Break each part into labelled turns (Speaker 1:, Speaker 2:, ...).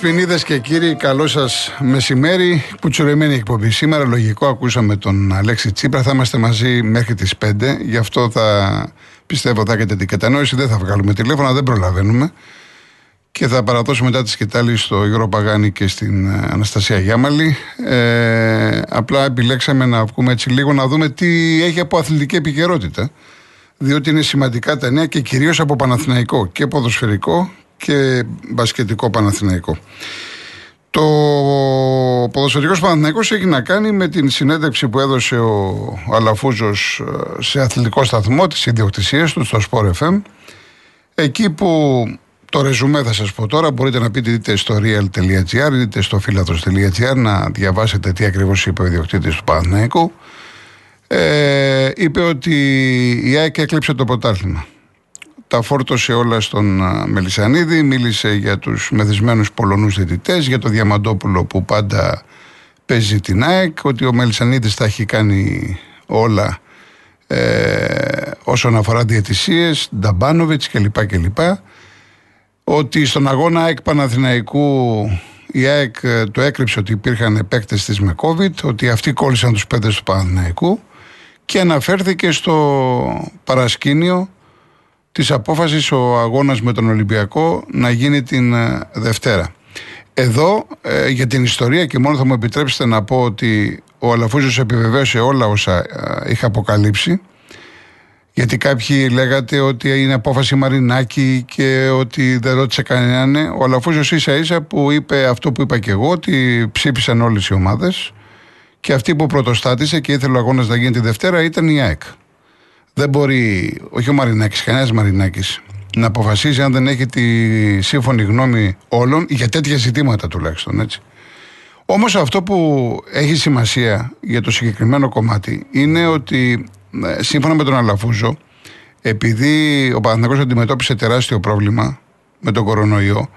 Speaker 1: Δεσποινίδε και κύριοι, καλό σας μεσημέρι. Κουτσουρεμένη εκπομπή. Σήμερα, λογικό, ακούσαμε τον Αλέξη Τσίπρα. Θα είμαστε μαζί μέχρι τις 5. Γι' αυτό θα πιστεύω θα έχετε την κατανόηση. Δεν θα βγάλουμε τηλέφωνα, δεν προλαβαίνουμε. Και θα παραδώσουμε μετά τη σκητάλη στο Γιώργο Παγάνη και στην ε, Αναστασία Γιάμαλη. Ε, απλά επιλέξαμε να βγούμε έτσι λίγο να δούμε τι έχει από αθλητική επικαιρότητα. Διότι είναι σημαντικά τα νέα και κυρίως από Παναθηναϊκό και ποδοσφαιρικό και μπασκετικό Παναθηναϊκό. Το ποδοσφαιρικός Παναθηναϊκός έχει να κάνει με την συνέντευξη που έδωσε ο Αλαφούζος ε, σε αθλητικό σταθμό της ιδιοκτησίας του στο Sport FM εκεί που το ρεζουμέ θα σας πω τώρα μπορείτε να πείτε είτε στο real.gr είτε στο philathos.gr να διαβάσετε τι ακριβώς είπε ο ιδιοκτήτης του Παναθηναϊκού. Ε, είπε ότι η ΑΕΚ έκλειψε το πρωτάθλημα τα φόρτωσε όλα στον Μελισανίδη, μίλησε για τους μεθυσμένους Πολωνούς διαιτητές, για το Διαμαντόπουλο που πάντα παίζει την ΑΕΚ, ότι ο Μελισανίδης θα έχει κάνει όλα ε, όσον αφορά διαιτησίες, Νταμπάνοβιτς κλπ. κλπ. Ότι στον αγώνα ΑΕΚ Παναθηναϊκού η ΑΕΚ ε, το έκρυψε ότι υπήρχαν παίκτες της με COVID, ότι αυτοί κόλλησαν τους πέντε του Παναθηναϊκού και αναφέρθηκε στο παρασκήνιο της απόφασης ο αγώνας με τον Ολυμπιακό να γίνει την ε, Δευτέρα. Εδώ ε, για την ιστορία και μόνο θα μου επιτρέψετε να πω ότι ο Αλαφούζος επιβεβαίωσε όλα όσα ε, είχα αποκαλύψει γιατί κάποιοι λέγατε ότι είναι απόφαση Μαρινάκη και ότι δεν ρώτησε κανέναν. Ο Αλαφούζος ίσα ίσα που είπε αυτό που είπα και εγώ ότι ψήφισαν όλες οι ομάδες και αυτή που πρωτοστάτησε και ήθελε ο αγώνας να γίνει τη Δευτέρα ήταν η ΑΕΚ. Δεν μπορεί, όχι ο Μαρινάκης, κανένας Μαρινάκης, να αποφασίσει αν δεν έχει τη σύμφωνη γνώμη όλων για τέτοια ζητήματα τουλάχιστον. Έτσι. Όμως αυτό που έχει σημασία για το συγκεκριμένο κομμάτι είναι ότι ε, σύμφωνα με τον Αλαφούζο, επειδή ο Παναθηναϊκός αντιμετώπισε τεράστιο πρόβλημα με τον κορονοϊό,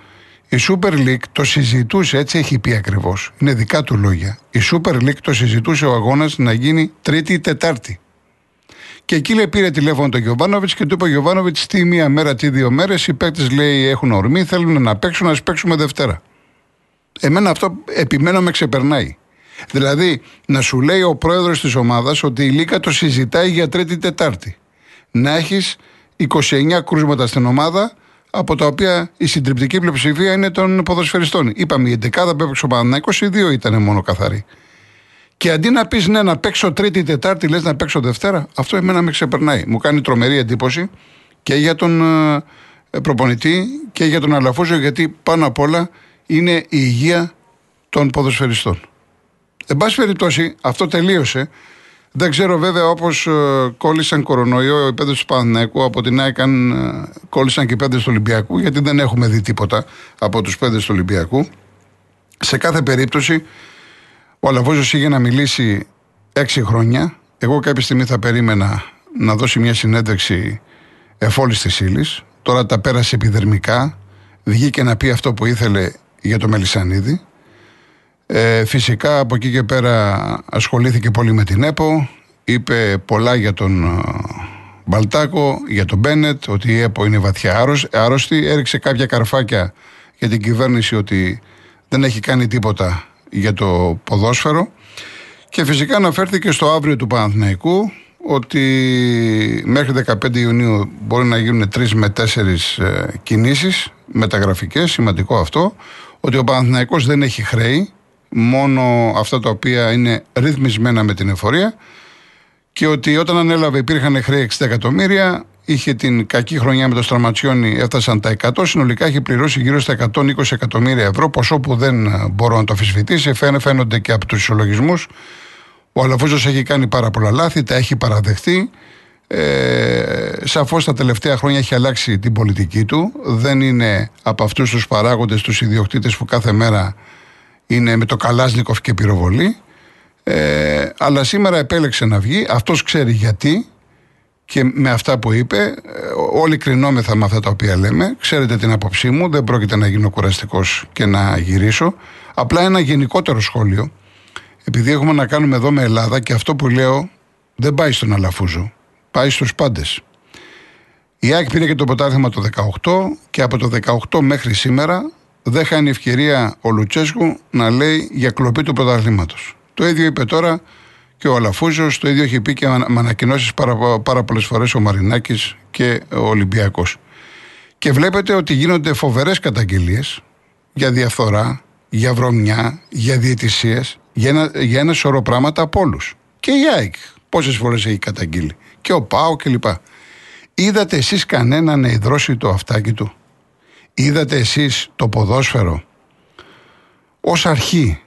Speaker 1: η Super League το συζητούσε, έτσι έχει πει ακριβώς. Είναι δικά του λόγια. Η Super League το συζητούσε ο αγώνας να γίνει Τρίτη ή Τετάρτη. Και εκεί λέει, πήρε τηλέφωνο τον Γιωβάνοβιτς και του είπε ο Γιωβάνοβιτς τι μία μέρα, τι δύο μέρες. Οι παίκτες λέει έχουν ορμή, θέλουν να παίξουν, να παίξουμε Δευτέρα. Εμένα αυτό επιμένω με ξεπερνάει. Δηλαδή, να σου λέει ο πρόεδρος της ομάδας ότι η Λίκα το συζητάει για Τρίτη-Τετάρτη. Να έχεις 29 κρούσματα στην ομάδα, από τα οποία η συντριπτική πλειοψηφία είναι των ποδοσφαιριστών. Είπαμε, η 11 που έπαιξε ο 22 ήταν μόνο καθαρή. Και αντί να πεις ναι, να παίξω Τρίτη, Τετάρτη, λες να παίξω Δευτέρα, αυτό εμένα με ξεπερνάει. Μου κάνει τρομερή εντύπωση και για τον ε, προπονητή και για τον Αλαφούζο, γιατί πάνω απ' όλα είναι η υγεία των ποδοσφαιριστών. Εν πάση περιπτώσει, αυτό τελείωσε. Δεν ξέρω βέβαια όπως ε, κόλλησαν κορονοϊό οι πέντε του Παναθηναϊκού, από την ΑΕΚΑΝ ε, κόλλησαν και οι πέντε του Ολυμπιακού, γιατί δεν έχουμε δει τίποτα από τους πέντε του Ολυμπιακού. Σε κάθε περίπτωση, ο Αλαβόζο είχε να μιλήσει έξι χρόνια. Εγώ κάποια στιγμή θα περίμενα να δώσει μια συνέντευξη εφόλη της ύλης. Τώρα τα πέρασε επιδερμικά. Βγήκε να πει αυτό που ήθελε για το Μελισανίδη. Ε, φυσικά από εκεί και πέρα ασχολήθηκε πολύ με την ΕΠΟ. Είπε πολλά για τον ε, Μπαλτάκο, για τον Μπένετ, ότι η ΕΠΟ είναι βαθιά άρρωστη. Έριξε κάποια καρφάκια για την κυβέρνηση ότι δεν έχει κάνει τίποτα για το ποδόσφαιρο. Και φυσικά αναφέρθηκε στο αύριο του Παναθηναϊκού ότι μέχρι 15 Ιουνίου μπορεί να γίνουν τρεις με τέσσερις ε, κινήσεις μεταγραφικές, σημαντικό αυτό, ότι ο Παναθηναϊκός δεν έχει χρέη, μόνο αυτά τα οποία είναι ρυθμισμένα με την εφορία και ότι όταν ανέλαβε υπήρχαν χρέη 60 εκατομμύρια, είχε την κακή χρονιά με το Στραματσιόνι, έφτασαν τα 100. Συνολικά έχει πληρώσει γύρω στα 120 εκατομμύρια ευρώ, ποσό που δεν μπορώ να το αφισβητήσει. Φαίνονται και από τους ισολογισμού. Ο Αλαφούζος έχει κάνει πάρα πολλά λάθη, τα έχει παραδεχτεί. Ε, Σαφώς τα τελευταία χρόνια έχει αλλάξει την πολιτική του. Δεν είναι από αυτούς τους παράγοντες, τους ιδιοκτήτες που κάθε μέρα είναι με το Καλάσνικοφ και πυροβολή. Ε, αλλά σήμερα επέλεξε να βγει. Αυτός ξέρει γιατί και με αυτά που είπε, ε, όλοι κρινόμεθα με αυτά τα οποία λέμε. Ξέρετε την άποψή μου, δεν πρόκειται να γίνω κουραστικός και να γυρίσω. Απλά ένα γενικότερο σχόλιο. Επειδή έχουμε να κάνουμε εδώ με Ελλάδα και αυτό που λέω δεν πάει στον Αλαφούζο. Πάει στους πάντες. Η ΑΕΚ πήρε και το ποτάθλημα το 18 και από το 18 μέχρι σήμερα δεν χάνει ευκαιρία ο Λουτσέσκου να λέει για κλοπή του πρωταθλήματος. Το ίδιο είπε τώρα και ο Αλαφούζος, το ίδιο έχει πει και με ανακοινώσεις πάρα, πάρα πολλές φορές ο Μαρινάκης και ο Ολυμπιακός. Και βλέπετε ότι γίνονται φοβερές καταγγελίες για διαφθορά, για βρωμιά, για διαιτησίες, για ένα, για ένα σωρό πράγματα από όλους. Και η ΑΕΚ, πόσες φορές έχει καταγγείλει. Και ο ΠΑΟ κλπ. Είδατε εσείς κανέναν να ιδρώσει το αυτάκι του; Είδατε εσείς το ποδόσφαιρο; Ω αρχή,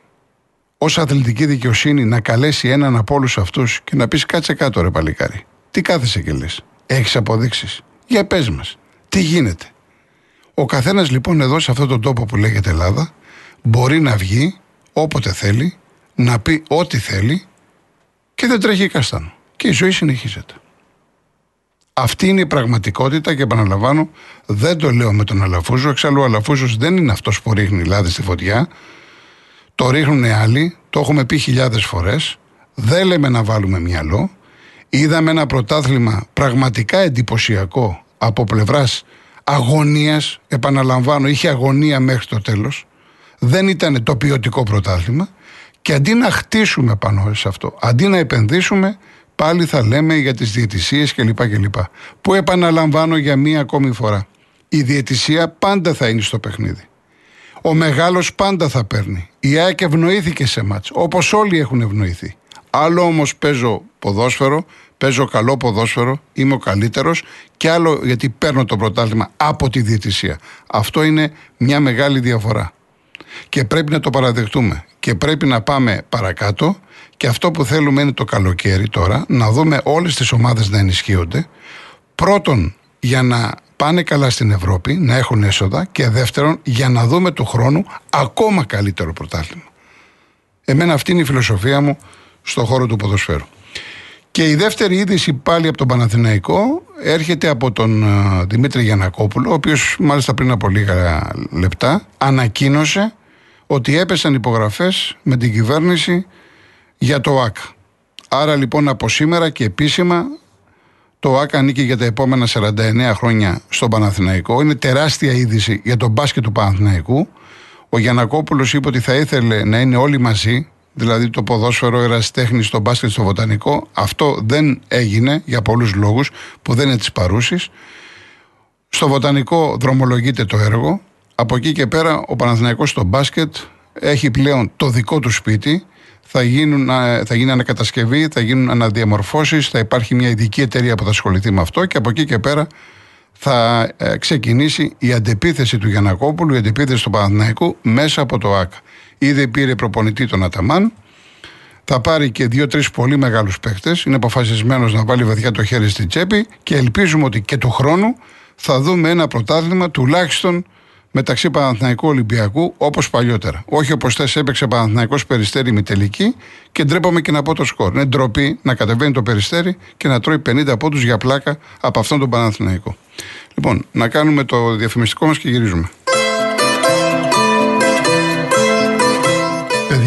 Speaker 1: ως αθλητική δικαιοσύνη να καλέσει έναν από όλους αυτούς και να πεις κάτσε κάτω ρε παλικάρι. Τι κάθεσαι και λες. Έχεις αποδείξεις. Για πες μας. Τι γίνεται. Ο καθένας λοιπόν εδώ σε αυτόν τον τόπο που λέγεται Ελλάδα μπορεί να βγει όποτε θέλει, να πει ό,τι θέλει και δεν τρέχει καστάνο. Και η ζωή συνεχίζεται. Αυτή είναι η πραγματικότητα και επαναλαμβάνω, δεν το λέω με τον Αλαφούζο. Εξάλλου, ο Αλαφούζος δεν είναι αυτός που ρίχνει λάδι στη φωτιά. Το ρίχνουν άλλοι, το έχουμε πει χιλιάδες φορές. Δεν λέμε να βάλουμε μυαλό. Είδαμε ένα πρωτάθλημα πραγματικά εντυπωσιακό από πλευράς αγωνίας. Επαναλαμβάνω, είχε αγωνία μέχρι το τέλος. Δεν ήταν το ποιοτικό πρωτάθλημα. Και αντί να χτίσουμε πάνω σε αυτό, αντί να επενδύσουμε, πάλι θα λέμε για τις διαιτησίες κλπ. κλπ. Που επαναλαμβάνω για μία ακόμη φορά. Η διαιτησία πάντα θα είναι στο παιχνίδι. Ο μεγάλος πάντα θα παίρνει. Η ΑΕΚ ευνοήθηκε σε μάτς, όπως όλοι έχουν ευνοηθεί. Άλλο όμως παίζω ποδόσφαιρο, παίζω καλό ποδόσφαιρο, είμαι ο καλύτερος και άλλο γιατί παίρνω το πρωτάθλημα από τη διαιτησία. Αυτό είναι μια μεγάλη διαφορά. Και πρέπει να το παραδεχτούμε. Και πρέπει να πάμε παρακάτω και αυτό που θέλουμε είναι το καλοκαίρι τώρα, να δούμε όλες τις ομάδες να ενισχύονται. Πρώτον, για να πάνε καλά στην Ευρώπη, να έχουν έσοδα και δεύτερον, για να δούμε του χρόνου ακόμα καλύτερο πρωτάθλημα. Εμένα αυτή είναι η φιλοσοφία μου στον χώρο του ποδοσφαίρου. Και η δεύτερη είδηση πάλι από τον Παναθηναϊκό έρχεται από τον uh, Δημήτρη Γιανακόπουλο, ο οποίος μάλιστα πριν από λίγα λεπτά ανακοίνωσε ότι έπεσαν υπογραφές με την κυβέρνηση για το ΆΚ. Άρα λοιπόν από σήμερα και επίσημα το ΆΚ ανήκει για τα επόμενα 49 χρόνια στον Παναθηναϊκό. Είναι τεράστια είδηση για τον μπάσκετ του Παναθηναϊκού. Ο Γιανακόπουλος είπε ότι θα ήθελε να είναι όλοι μαζί, δηλαδή το ποδόσφαιρο, ερασιτέχνη, στο μπάσκετ, στο βοτανικό. Αυτό δεν έγινε για πολλούς λόγους που δεν είναι της παρούσης. Στο βοτανικό δρομολογείται το έργο. Από εκεί και πέρα ο Παναθηναϊκός στο μπάσκετ έχει πλέον το δικό του σπίτι θα, γίνουν, θα γίνει ανακατασκευή, θα γίνουν αναδιαμορφώσεις, θα υπάρχει μια ειδική εταιρεία που θα ασχοληθεί με αυτό και από εκεί και πέρα θα ε, ξεκινήσει η αντεπίθεση του Γιανακόπουλου, η αντεπίθεση του Παναθηναϊκού μέσα από το ΑΚ. Ήδη πήρε προπονητή τον Αταμάν, θα πάρει και δύο-τρεις πολύ μεγάλους παίχτε. Είναι αποφασισμένος να βάλει βαθιά το χέρι στην τσέπη και ελπίζουμε ότι και του χρόνου θα δούμε ένα πρωτάθλημα τουλάχιστον μεταξύ Παναθηναϊκού Ολυμπιακού όπως παλιότερα. Όχι όπως θες έπαιξε Παναθηναϊκός Περιστέρη με τελική και ντρέπομαι και να πω το σκορ. Είναι ντροπή να κατεβαίνει το Περιστέρη και να τρώει 50 πόντους για πλάκα από αυτόν τον Παναθηναϊκό. Λοιπόν, να κάνουμε το διαφημιστικό μας και γυρίζουμε.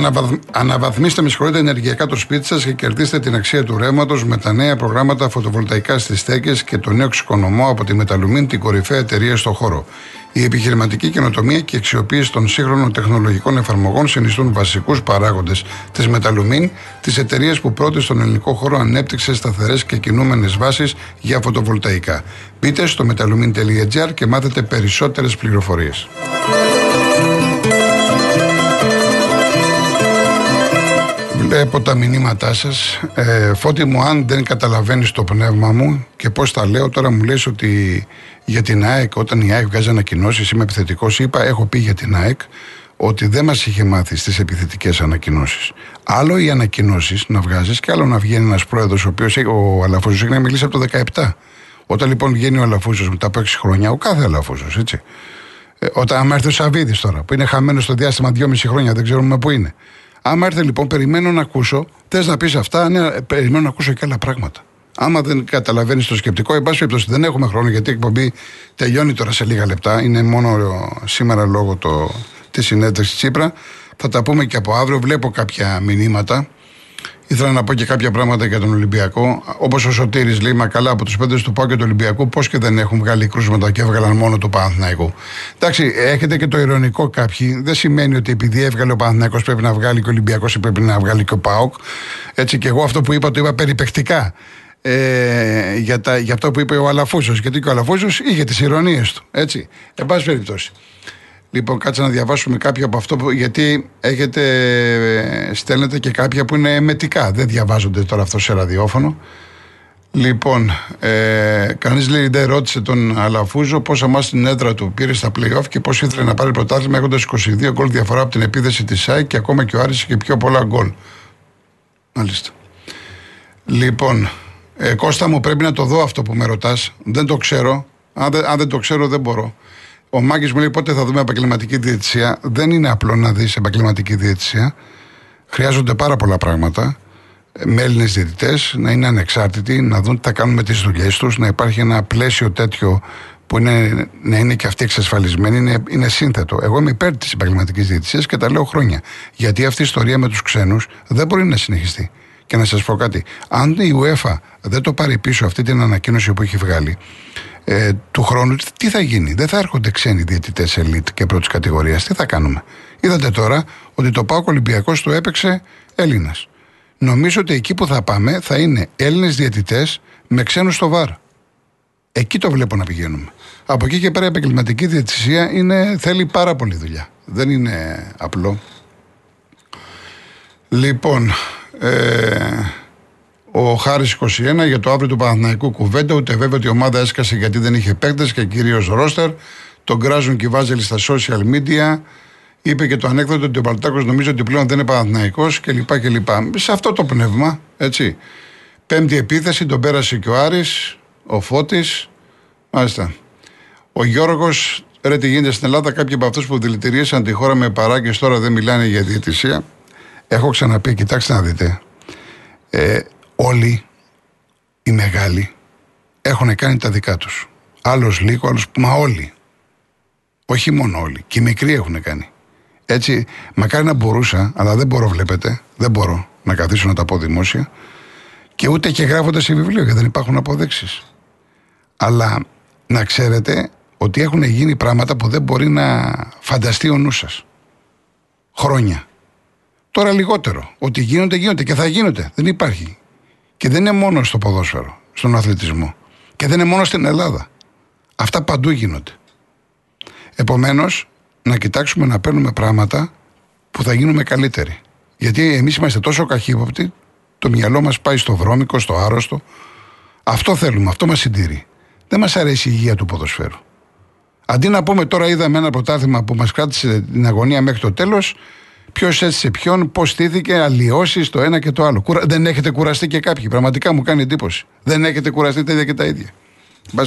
Speaker 1: Κρόνος. Αναβαθμίστε με συγχωρείτε ενεργειακά το σπίτι σας και κερδίστε την αξία του ρεύματος με τα νέα προγράμματα φωτοβολταϊκά στις στέκε και το νέο ξεκονομό από τη Μεταλουμίν, την κορυφαία εταιρεία στο χώρο. Η επιχειρηματική καινοτομία και η αξιοποίηση των σύγχρονων τεχνολογικών εφαρμογών συνιστούν βασικούς παράγοντες της Μεταλουμίν, της εταιρείας που πρώτη στον ελληνικό χώρο ανέπτυξε σταθερές και κινούμενες βάσεις για φωτοβολταϊκά. Μπείτε στο metalumin.gr και μάθετε περισσότερες πληροφορίες. Βλέπω τα μηνύματά σας. Ε, φώτη μου, αν δεν καταλαβαίνεις το πνεύμα μου και πώς τα λέω, τώρα μου λες ότι για την ΑΕΚ, όταν η ΑΕΚ βγάζει ανακοινώσεις, είμαι επιθετικός. Είπα, έχω πει για την ΑΕΚ ότι δεν μας είχε μάθει στις επιθετικές ανακοινώσεις. Άλλο οι ανακοινώσεις να βγάζεις και άλλο να βγαίνει ένας πρόεδρος, ο οποίος ο Αλαφούζος έχει να μιλήσει από το 17. Όταν λοιπόν βγαίνει ο Αλαφούζος μετά από 6 χρόνια, ο κάθε Αλαφούζος, έτσι. Ε, όταν άμα έρθει ο Σαββίδης τώρα, που είναι χαμένος στο διάστημα 2,5 χρόνια, δεν ξέρουμε πού είναι. Άμα έρθει λοιπόν, περιμένω να ακούσω, θες να πεις αυτά, ναι, περιμένω να ακούσω και άλλα πράγματα. Άμα δεν καταλαβαίνεις το σκεπτικό, εν πάση περιπτώσει δεν έχουμε χρόνο γιατί η εκπομπή τελειώνει τώρα σε λίγα λεπτά. Είναι μόνο σήμερα λόγω το, της συνέντευξης Τσίπρα. Θα τα πούμε και από αύριο. Βλέπω κάποια μηνύματα. Ήθελα να πω και κάποια πράγματα για τον Ολυμπιακό. Όπως ο Σωτήρης λέει, μα καλά από τους πέντε του Πάου και του Ολυμπιακού, πώς και δεν έχουν βγάλει κρούσματα και έβγαλαν μόνο του Παναθηναϊκού. Εντάξει, έχετε και το ηρωνικό κάποιοι. Δεν σημαίνει ότι επειδή έβγαλε ο Παναθηναϊκός πρέπει να βγάλει και ο Ολυμπιακός ή πρέπει να βγάλει και ο Πάοκ. Έτσι και εγώ αυτό που είπα το είπα περιπεκτικά ε, για, τα, για αυτό που είπε ο Αλαφούσο. Γιατί και ο Αλαφούσο είχε τις ηρωνίες του. Έτσι. Εν πάση περιπτώσει. Λοιπόν, κάτσε να διαβάσουμε κάποια από αυτό, που, γιατί έχετε, ε, στέλνετε και κάποια που είναι εμετικά. Δεν διαβάζονται τώρα αυτό σε ραδιόφωνο. Λοιπόν, ε, κανείς λέει δεν ρώτησε τον Αλαφούζο πώς αμάς την έδρα του πήρε στα playoff και πώς ήθελε να πάρει πρωτάθλημα έχοντας 22 γκολ διαφορά από την επίδεση της ΣΑΙ και ακόμα και ο Άρης και πιο πολλά γκολ. Μάλιστα. Λοιπόν, ε, Κώστα μου πρέπει να το δω αυτό που με ρωτάς. Δεν το ξέρω. Αν δεν, αν δεν το ξέρω δεν μπορώ. Ο Μάκης μου λέει πότε θα δούμε επαγγελματική διαιτησία; Δεν είναι απλό να δεις επαγγελματική διαιτησία. Χρειάζονται πάρα πολλά πράγματα. Ε, με Έλληνες διαιτητές να είναι ανεξάρτητοι, να δουν τι θα κάνουν με τις δουλειές τους, να υπάρχει ένα πλαίσιο τέτοιο που είναι, να είναι και αυτοί εξασφαλισμένοι, είναι, είναι σύνθετο. Εγώ είμαι υπέρ της επαγγελματικής διαιτησίας και τα λέω χρόνια. Γιατί αυτή η ιστορία με τους ξένους δεν μπορεί να συνεχιστεί. Και να σας πω κάτι. Αν η UEFA δεν το πάρει πίσω αυτή την ανακοίνωση που έχει βγάλει, ε, του χρόνου τι θα γίνει; Δεν θα έρχονται ξένοι διαιτητές ελίτ και πρώτης κατηγορίας. Τι θα κάνουμε; Είδατε τώρα ότι το Πάο Ολυμπιακός το έπαιξε Έλληνας. Νομίζω ότι εκεί που θα πάμε θα είναι Έλληνες διαιτητές με ξένους στο βάρ. Εκεί το βλέπω να πηγαίνουμε. Από εκεί και πέρα η επαγγελματική διαιτησία είναι, θέλει πάρα πολύ δουλειά. Δεν είναι απλό. Λοιπόν, ε, ο Χάρης 21 για το αύριο του Παναθηναϊκού κουβέντα. Ούτε βέβαια ότι η ομάδα έσκασε γιατί δεν είχε παίκτες και κυρίως ρόστερ. Τον κράζουν και βάζελοι στα social media. Είπε και το ανέκδοτο ότι ο Παλτάκος νομίζω ότι πλέον δεν είναι Παναθηναϊκός κλπ. κλπ. Σε αυτό το πνεύμα, έτσι. Πέμπτη επίθεση, τον πέρασε και ο Άρης, ο Φώτης. Μάλιστα. Ο Γιώργος, ρε τι γίνεται στην Ελλάδα, κάποιοι από αυτούς που δηλητηρίασαν τη χώρα με παράγκες τώρα δεν μιλάνε για διαιτησία. Έχω ξαναπεί, κοιτάξτε να δείτε. Ε, όλοι οι μεγάλοι έχουν κάνει τα δικά τους. Άλλος λίγο, άλλος... Μα όλοι. Όχι μόνο όλοι. Και οι μικροί έχουν κάνει. Έτσι, μακάρι να μπορούσα, αλλά δεν μπορώ, βλέπετε. Δεν μπορώ να καθίσω να τα πω δημόσια. Και ούτε και γράφονται σε βιβλίο, γιατί δεν υπάρχουν αποδείξεις. Αλλά να ξέρετε ότι έχουν γίνει πράγματα που δεν μπορεί να φανταστεί ο νους σας. Χρόνια. Τώρα λιγότερο. Ότι γίνονται, γίνονται και θα γίνονται. Δεν υπάρχει. Και δεν είναι μόνο στο ποδόσφαιρο, στον αθλητισμό. Και δεν είναι μόνο στην Ελλάδα. Αυτά παντού γίνονται. Επομένως, να κοιτάξουμε να παίρνουμε πράγματα που θα γίνουμε καλύτεροι. Γιατί εμείς είμαστε τόσο καχύποπτοι, το μυαλό μας πάει στο βρώμικο, στο άρρωστο. Αυτό θέλουμε, αυτό μας συντηρεί. Δεν μας αρέσει η υγεία του ποδοσφαίρου. Αντί να πούμε τώρα είδαμε ένα πρωτάθλημα που μας κράτησε την αγωνία μέχρι το τέλος, Ποιος έστησε ποιον, πώς στήθηκε, αλλοιώσεις το ένα και το άλλο. Δεν έχετε κουραστεί και κάποιοι. Πραγματικά μου κάνει εντύπωση. Δεν έχετε κουραστεί τα ίδια και τα ίδια. Μπα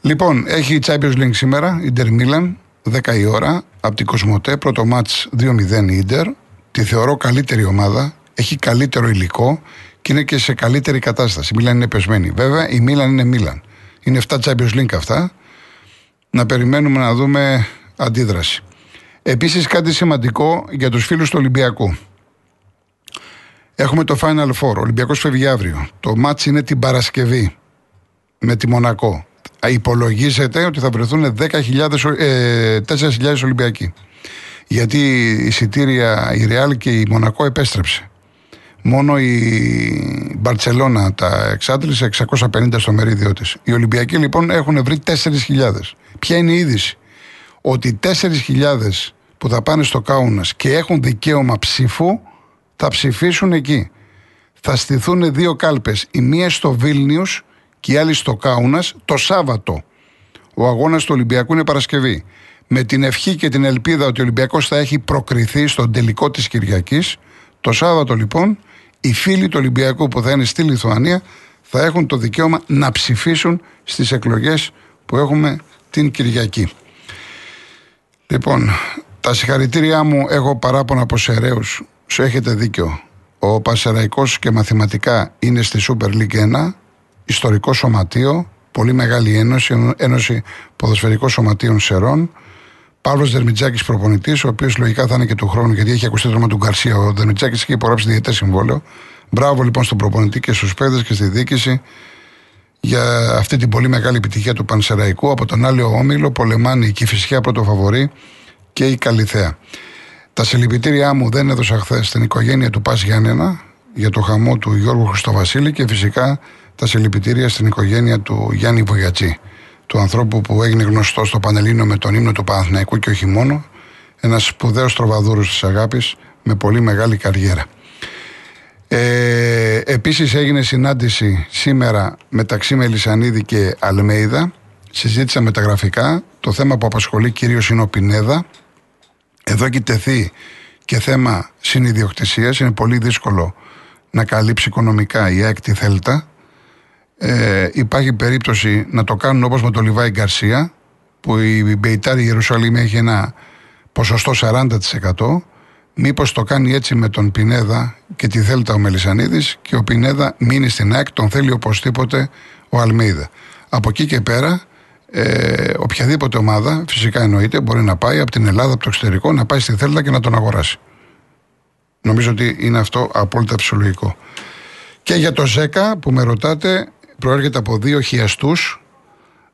Speaker 1: Λοιπόν, έχει η Champions League σήμερα, η Inter Milan, 10 η ώρα, από την Κοσμοτέ, πρώτο μάτς 2-0 η Inter. Τη θεωρώ καλύτερη ομάδα, έχει καλύτερο υλικό και είναι και σε καλύτερη κατάσταση. Η Milan είναι πεσμένη. Βέβαια, η Milan είναι Milan. Είναι 7 Champions League αυτά. Να περιμένουμε να δούμε αντίδραση. Επίσης κάτι σημαντικό για τους φίλους του Ολυμπιακού. Έχουμε το Final Four. Ο Ολυμπιακός φεύγει αύριο. Το μάτς είναι την Παρασκευή με τη Μονακό. Υπολογίζεται ότι θα βρεθούν 10.000, ε, 4.000 Ολυμπιακοί. Γιατί η εισιτήρια, η Ρεάλ και η Μονακό επέστρεψε. Μόνο η Μπαρτσελώνα τα εξάντλησε 650 στο μερίδιο της. Οι Ολυμπιακοί λοιπόν έχουν βρει 4.000. Ποια είναι η είδηση; Ότι 4.000 που θα πάνε στο Κάουνας και έχουν δικαίωμα ψήφου θα ψηφίσουν εκεί. Θα στηθούν δύο κάλπες. Η μία στο Βίλνιους και η άλλη στο Κάουνας το Σάββατο. Ο αγώνας του Ολυμπιακού είναι Παρασκευή. με την ευχή και την ελπίδα ότι ο Ολυμπιακός θα έχει προκριθεί στον τελικό της Κυριακής. Το Σάββατο λοιπόν οι φίλοι του Ολυμπιακού που θα είναι στη Λιθουανία θα έχουν το δικαίωμα να ψηφίσουν στις εκλογές που έχουμε την Κυριακή. Λοιπόν, τα συγχαρητήριά μου έχω παράπονα από Σεραίους. Σου έχετε δίκιο. Ο Πασεραϊκός και μαθηματικά είναι στη Super League 1, ιστορικό σωματείο, πολύ μεγάλη ένωση, ένωση ποδοσφαιρικών σωματείων Σερών. Παύλος Δερμιτζάκης προπονητής, ο οποίος λογικά θα είναι και του χρόνου, γιατί έχει ακουστεί το όνομα του Γκαρσία. Ο Δερμιτζάκης έχει υπογράψει διαιτές συμβόλαιο. Μπράβο λοιπόν στον προπονητή και στους παίδε και στη διοίκηση για αυτή την πολύ μεγάλη επιτυχία του Πανσεραϊκού. Από τον άλλο όμιλο πολεμάνε η Κυφυσιά πρωτοφαβορή και η Καλυθέα. Τα συλληπιτήριά μου δεν έδωσα χθες στην οικογένεια του Πας Γιάννενα για το χαμό του Γιώργου Χριστοβασίλη και φυσικά τα συλληπιτήρια στην οικογένεια του Γιάννη Βογιατσί, του ανθρώπου που έγινε γνωστό στο Πανελλήνιο με τον ύμνο του Παναθηναϊκού και όχι μόνο, ένας σπουδαίος τροβαδούρος της αγάπης με πολύ μεγάλη καριέρα. Ε, επίσης έγινε συνάντηση σήμερα μεταξύ Μελισανίδη και Αλμέιδα. Συζήτησα με τα γραφικά. Το θέμα που απασχολεί κυρίως είναι ο Πινέδα. Εδώ έχει τεθεί και θέμα συνειδιοκτησίας. Είναι πολύ δύσκολο να καλύψει οικονομικά η έκτη Θέλτα. Ε, υπάρχει περίπτωση να το κάνουν όπως με το Λιβάη Γκαρσία που η Μπεϊτάρη Ιερουσαλήμ έχει ένα ποσοστό 40% Μήπως το κάνει έτσι με τον Πινέδα και τη Θέλτα ο Μελισανίδης και ο Πινέδα μείνει στην ΑΕΚ, τον θέλει οπωσδήποτε ο Αλμίδα. Από εκεί και πέρα, ε, οποιαδήποτε ομάδα, φυσικά εννοείται, μπορεί να πάει από την Ελλάδα, από το εξωτερικό, να πάει στη Θέλτα και να τον αγοράσει. Νομίζω ότι είναι αυτό απόλυτα φυσιολογικό. Και για το ΖΕΚΑ που με ρωτάτε, προέρχεται από δύο χιαστούς.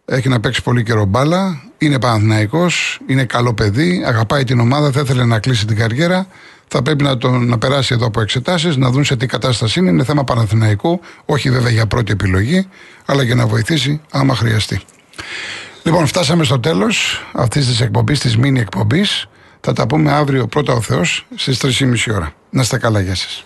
Speaker 1: Έχει να παίξει πολύ καιρό μπάλα. Είναι Παναθυναϊκό, είναι καλό παιδί, αγαπάει την ομάδα, θα ήθελε να κλείσει την καριέρα. Θα πρέπει να, τον, να περάσει εδώ από εξετάσεις, να δουν σε τι κατάσταση είναι. Είναι θέμα Παναθηναϊκού, όχι βέβαια για πρώτη επιλογή, αλλά για να βοηθήσει άμα χρειαστεί. Λοιπόν, φτάσαμε στο τέλος αυτής της εκπομπής, της μήνυ εκπομπής. Θα τα πούμε αύριο πρώτα ο Θεός στις 3.30 ώρα. Να είστε καλά, γεια σας.